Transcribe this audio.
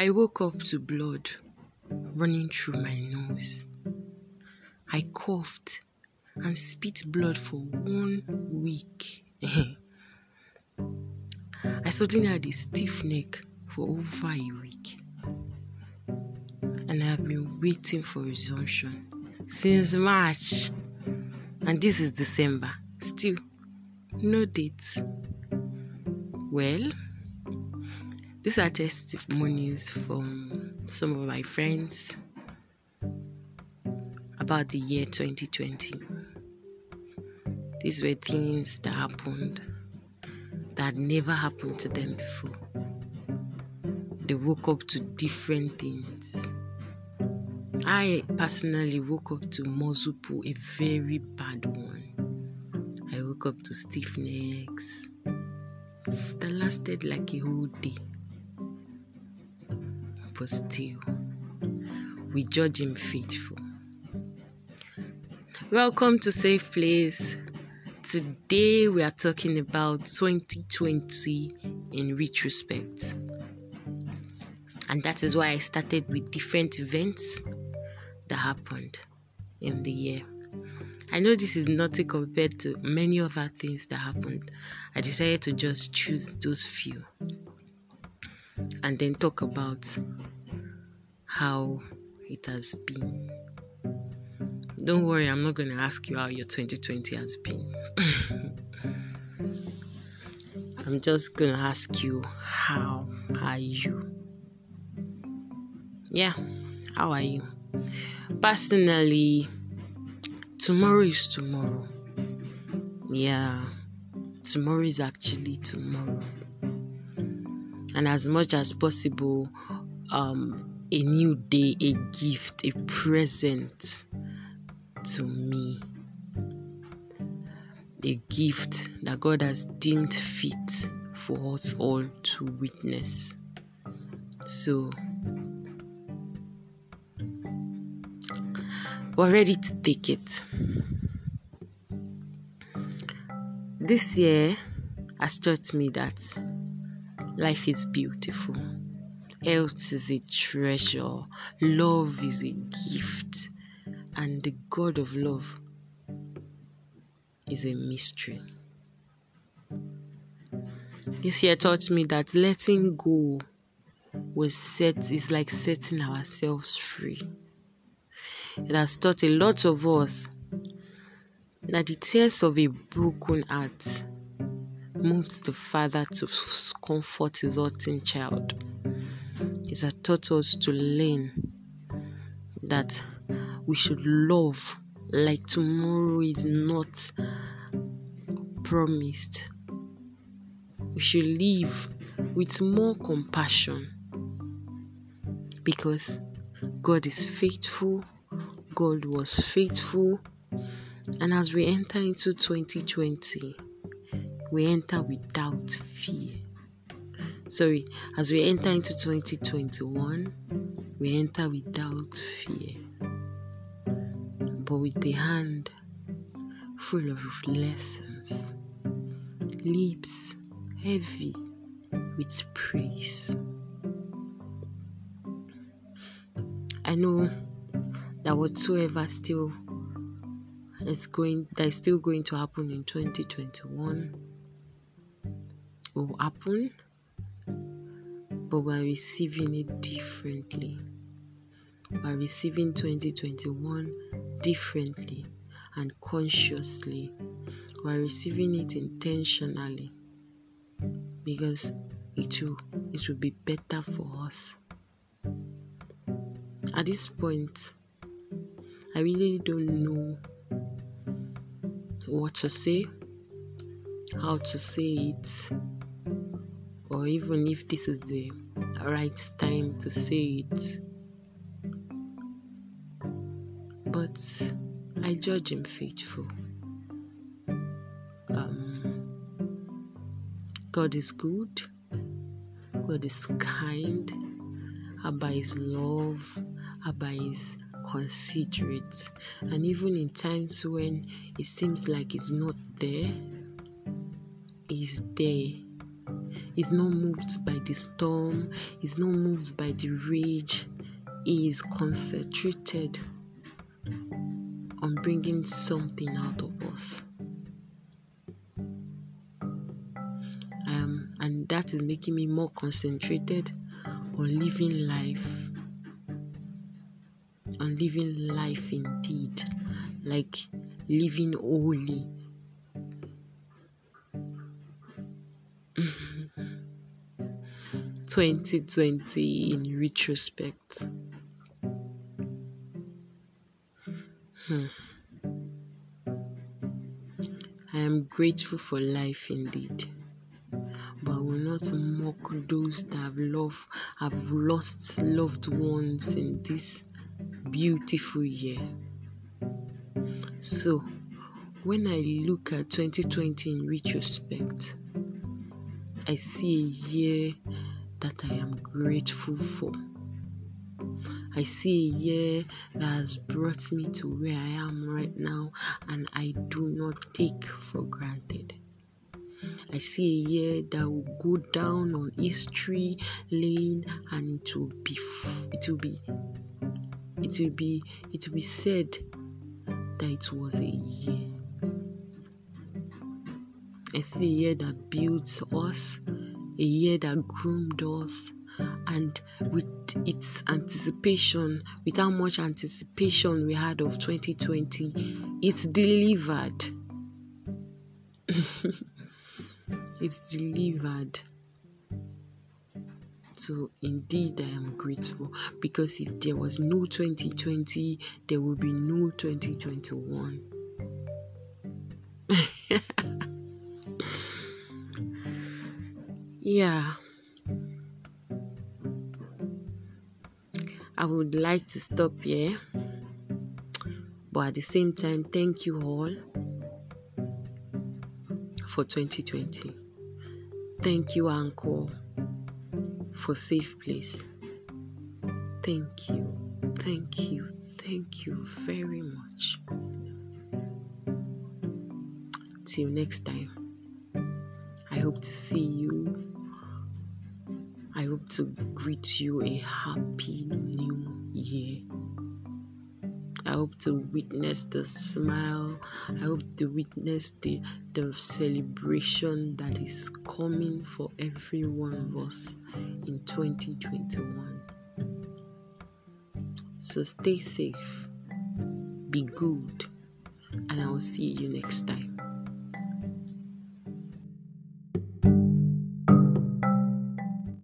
I woke up to blood running through my nose. I coughed and spit blood for one week. I suddenly had a stiff neck for over a week. And I have been waiting for resumption since March. And this is December. Still, no date. Well, these are testimonies from some of my friends about the year 2020. These were things that happened that never happened to them before. They woke up to different things. I personally woke up to Mozupu, a very bad one. I woke up to stiff necks that lasted like a whole day. But still, we judge him faithful. Welcome to Safe Place. Today we are talking about 2020 in retrospect. And that is why I started with different events that happened in the year. I know this is nothing compared to many other things that happened. I decided to just choose those few and then talk about how it has been. Don't worry, I'm not going to ask you how your 2020 has been. I'm just going to ask you, how are you? Yeah, how are you? Personally, tomorrow is tomorrow. Yeah, tomorrow is actually tomorrow. And as much as possible, um, a new day, a gift, a present to me. A gift that God has deemed fit for us all to witness. So, we're ready to take it. This year has taught me that life is beautiful, health is a treasure, love is a gift, and the God of love is a mystery. This year taught me that letting go was set is like setting ourselves free. It has taught a lot of us that the tears of a broken heart moves the father to comfort his hurting child. It has taught us to learn that we should love like tomorrow is not promised. We should live with more compassion because God is faithful God was faithful. And as we enter into 2020, we enter without fear. Sorry, as we enter into 2021, we enter without fear, but with the hand full of lessons, lips heavy with praise. I know that whatsoever still is going that is still going to happen in 2021 will happen but we're receiving it differently. We're receiving 2021 differently and consciously. We're receiving it intentionally because it will it will be better for us. At this point I really don't know what to say, how to say it, or even if this is the right time to say it. But I judge him faithful. Um, God is good. God is kind. Abba is love. Abba is considerate. And even in times when it seems like it's not there, it's there. He's not moved by the storm, he's not moved by the rage. He is concentrated on bringing something out of us. Um, and that is making me more concentrated on living life. On living life indeed. Like living holy. Twenty twenty in retrospect. Hmm. I am grateful for life indeed, but I will not mock those that have loved, have lost loved ones in this beautiful year. So, when I look at 2020 in retrospect, I see a year that I am grateful for. I see a year that has brought me to where I am right now, and I do not take for granted. I see a year that will go down on history lane, and it will be, it will be, it will be, it will be said that it was a year. I see a year that builds us, a year that groomed us, and with its anticipation, with how much anticipation we had of 2020, it's delivered. it's delivered. So, indeed, I am grateful because if there was no 2020, there will be no 2021. yeah. I would like to stop here, but at the same time, thank you all for 2020. Thank you, Anchor, for Safe Place. Thank you, thank you, thank you very much. Till next time, I hope to see you hope to greet you a happy new year. I hope to witness the smile. I hope to witness the, the celebration that is coming for every one of us in 2021. So stay safe, be good, and I will see you next time.